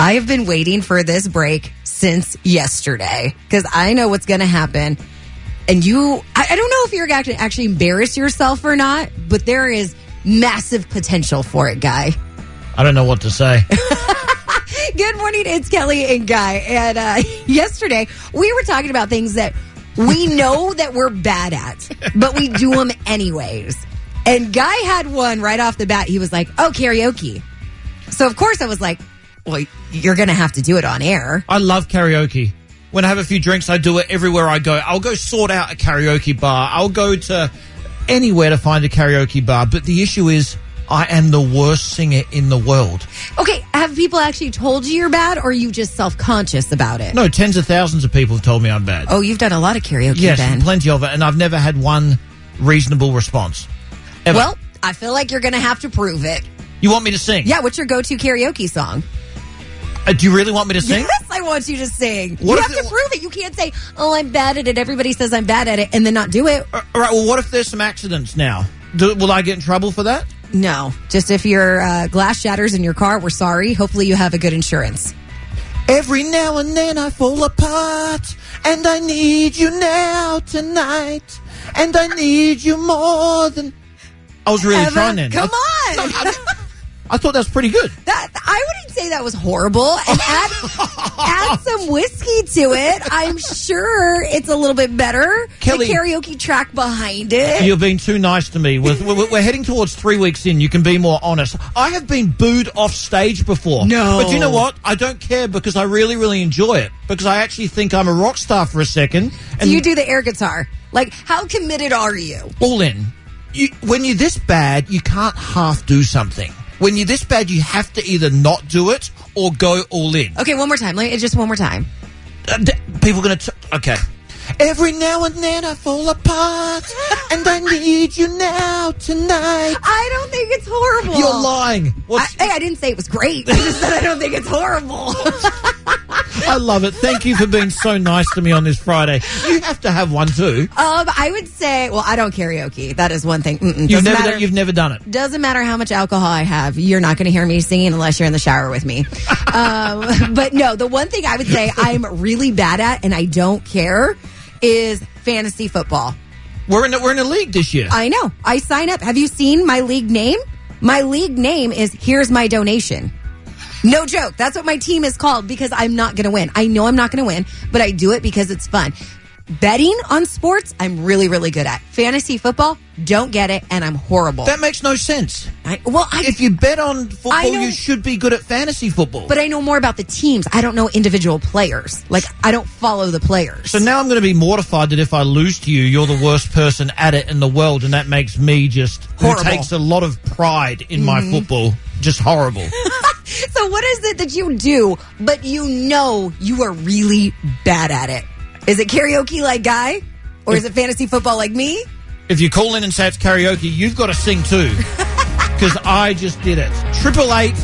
I have been waiting for this break since yesterday because I know what's going to happen. And you, I, I don't know if you're going to actually embarrass yourself or not, but there is massive potential for it, Guy. I don't know what to say. Good morning, it's Kelli and Guy. And uh, yesterday we were talking about things that we know that we're bad at, but we do them anyways. And Guy had one right off the bat. He was like, "Oh, karaoke." So of course I was like, "Well, you're going to have to do it on air." I love karaoke. When I have a few drinks, I do it everywhere I go. I'll go sort out a karaoke bar. I'll go to anywhere to find a karaoke bar. But the issue is, I am the worst singer in the world. Okay, have people actually told you you're bad, or are you just self conscious about it? No, tens of thousands of people have told me I'm bad. Oh, you've done a lot of karaoke, yes, then. plenty of it, and I've never had one reasonable response. Ever. Well, I feel like you're going to have to prove it. you want me to sing? Yeah, what's your go to karaoke song? Uh, do you really want me to sing? Yes, I want you to sing. What you have to prove it. You can't say, "Oh, I'm bad at it." Everybody says I'm bad at it, and then not do it. All right. Well, what if there's some accidents now? Do, will I get in trouble for that? No, just if your uh, glass shatters in your car, we're sorry. Hopefully, you have a good insurance. Every now and then I fall apart, and I need you now tonight, and I need you more than. I was really Ever- trying then. Come I, on. I thought that was pretty good. That I wouldn't say that was horrible. And add add some whiskey to it. I'm sure it's a little bit better. Kelli- the karaoke track behind it. You're being too nice to me. We're, we're, we're heading towards three weeks in. You can be more honest. I have been booed off stage before. No. But you know what? I don't care because I really, really enjoy it. Because I actually think I'm a rock star for a second. And Do you do the air guitar? Like, how committed are you? all in. You, when you're this bad, you can't half do something. When you're this bad, you have to either not do it or go all in. Okay, one more time. Me, just one more time. Uh, d- people going to. Okay. Every now and then I fall apart, and I need you now tonight. I don't think it's horrible. You're lying. I, hey, I didn't say it was great. I just said I don't think it's horrible. I love it. Thank you for being so nice to me on this Friday. You have to have one too. um, I would say, well, I don't karaoke. That is one thing. Mm-mm. You've never, matter. done, you've never done it. doesn't matter how much alcohol I have. You're not going to hear me singing unless you're in the shower with me. um, but no, the one thing I would say I'm really bad at, and I don't care, is fantasy football. We're in a, we're in a league this year. I know. I sign up. Have you seen my league name? My league name is Here's My Donation. No joke. That's what my team is called because I'm not going to win. I know I'm not going to win, but I do it because it's fun. Betting on sports, I'm really, really good at. Fantasy football, don't get it, and I'm horrible. that makes no sense. I, well, I, If you bet on football, know- you should be good at fantasy football. but I know more about the teams. I don't know individual players. Like, I don't follow the players. So now I'm going to be mortified that if I lose to you, you're the worst person at it in the world, and that makes me just who Horrible. Mm-hmm. takes a lot of pride in my football. Just horrible. So what is it that you do, but you know you are really bad at it? Is it karaoke like Guy? Or is it fantasy football like me? if you call in and say it's karaoke, you've got to sing too, because I just did it. Triple eight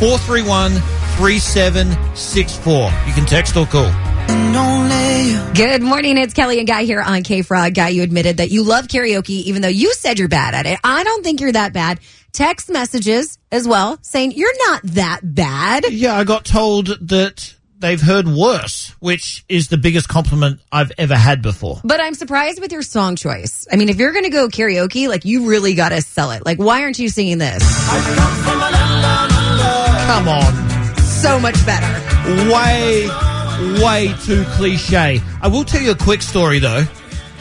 four three one three seven six four. You can text or call. Good morning. It's Kelli and Guy here on K Frog. Guy, you admitted that you love karaoke, even though you said you're bad at it. I don't think you're that bad. Text messages as well saying you're not that bad. Yeah, I got told that they've heard worse, which is the biggest compliment I've ever had before. But I'm surprised with your song choice. I mean, if you're going to go karaoke, like you really got to sell it. Like, why aren't you singing this? Come on. So much better. way, way too cliche. I will tell you a quick story though.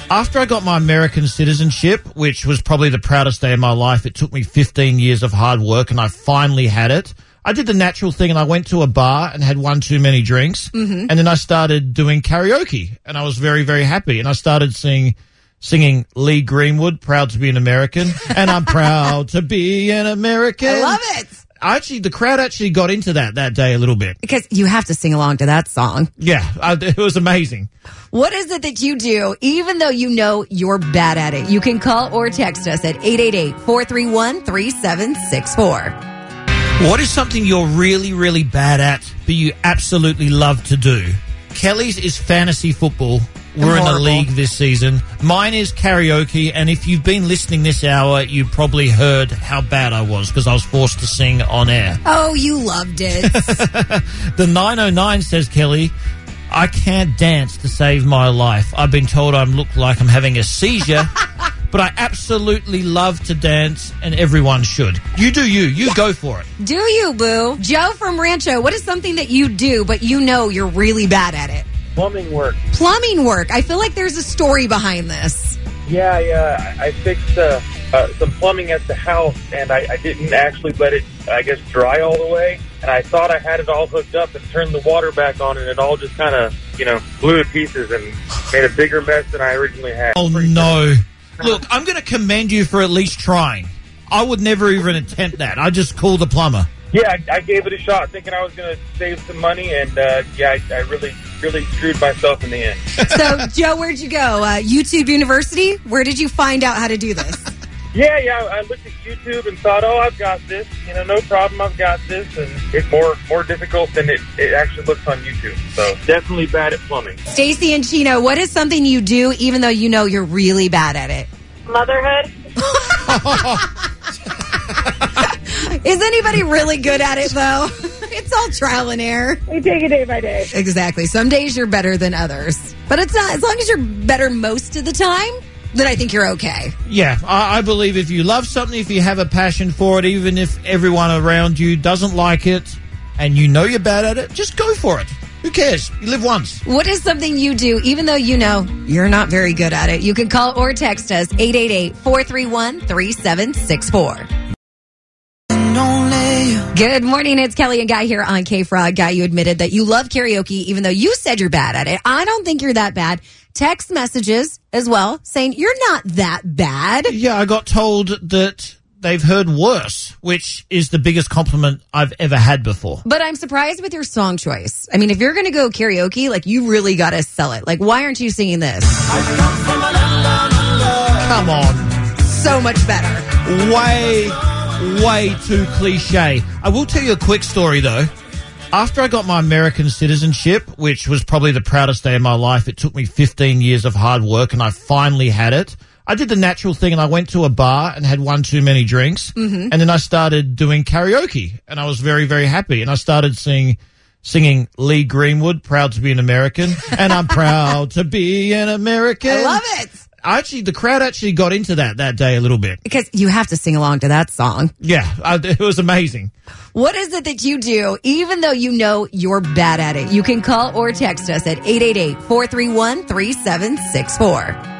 After I got my American citizenship, which was probably the proudest day of my life, it took me 15 years of hard work and I finally had it. I did the natural thing and I went to a bar and had one too many drinks. Mm-hmm. And then I started doing karaoke and I was very, very happy. And I started singing, singing Lee Greenwood, proud to be an American. and I'm proud to be an American. I love it. Actually, the crowd actually got into that that day a little bit. Because you have to sing along to that song. Yeah, uh, it was amazing. What is it that you do, even though you know you're bad at it? You can call or text us at 888 431 3764. What is something you're really, really bad at, but you absolutely love to do? Kelli's is fantasy football. We're in the league this season. Mine is karaoke, and if you've been listening this hour, you probably heard how bad I was because I was forced to sing on air. Oh, you loved it. The 909 says, Kelli, I can't dance to save my life. I've been told I look like I'm having a seizure, but I absolutely love to dance, and everyone should. You do you. You go for it. do you, boo? Joe from Rancho, what is something that you do, but you know you're really bad at it? Plumbing work. Plumbing work. I feel like there's a story behind this. Yeah, yeah. I I fixed uh, uh, some plumbing at the house, and I, I didn't actually let it, I guess, dry all the way. And I thought I had it all hooked up and turned the water back on, and it all just kind of, you know, blew to pieces and made a bigger mess than I originally had. Oh, no. Look, I'm going to commend you for at least trying. I would never even attempt that. I just call the plumber. Yeah, I, I gave it a shot, thinking I was going to save some money, and uh, yeah, I, I really, really screwed myself in the end. So, Joe, where'd you go? Uh, YouTube University? Where did you find out how to do this? Yeah, yeah. I looked at YouTube and thought, oh, I've got this. You know, no problem. I've got this, and it's more more difficult than it, it actually looks on YouTube. So definitely bad at plumbing. Stacy and Chino, what is something you do even though you know you're really bad at it? Motherhood. Is anybody really good at it though? It's all trial and error. We take it day by day. Exactly. Some days you're better than others. But it's not as long as you're better most of the time, then I think you're okay. Yeah, I, I believe if you love something, if you have a passion for it, even if everyone around you doesn't like it and you know you're bad at it, just go for it. Who cares? You live once. What is something you do even though you know you're not very good at it? You can call or text us 888-431-3764. Good morning. It's Kelli and Guy here on K Frog. Guy, you admitted that you love karaoke even though you said you're bad at it. I don't think you're that bad. Text messages as well saying you're not that bad. Yeah, I got told that they've heard worse, which is the biggest compliment I've ever had before. But I'm surprised with your song choice. I mean, if you're going to go karaoke, like you really got to sell it. Like, why aren't you singing this? Come on. So much better. way, way too cliche. I will tell you a quick story though. After I got my American citizenship, which was probably the proudest day of my life, it took me 15 years of hard work and I finally had it. I did the natural thing and I went to a bar and had one too many drinks. Mm-hmm. And then I started doing karaoke and I was very, very happy. And I started singing, singing Lee Greenwood, proud to be an American. and I'm proud to be an American. I love it. Actually, the crowd actually got into that that day a little bit. Because you have to sing along to that song. Yeah, I, it was amazing. What is it that you do, even though you know you're bad at it? You can call or text us at 888 431 3764.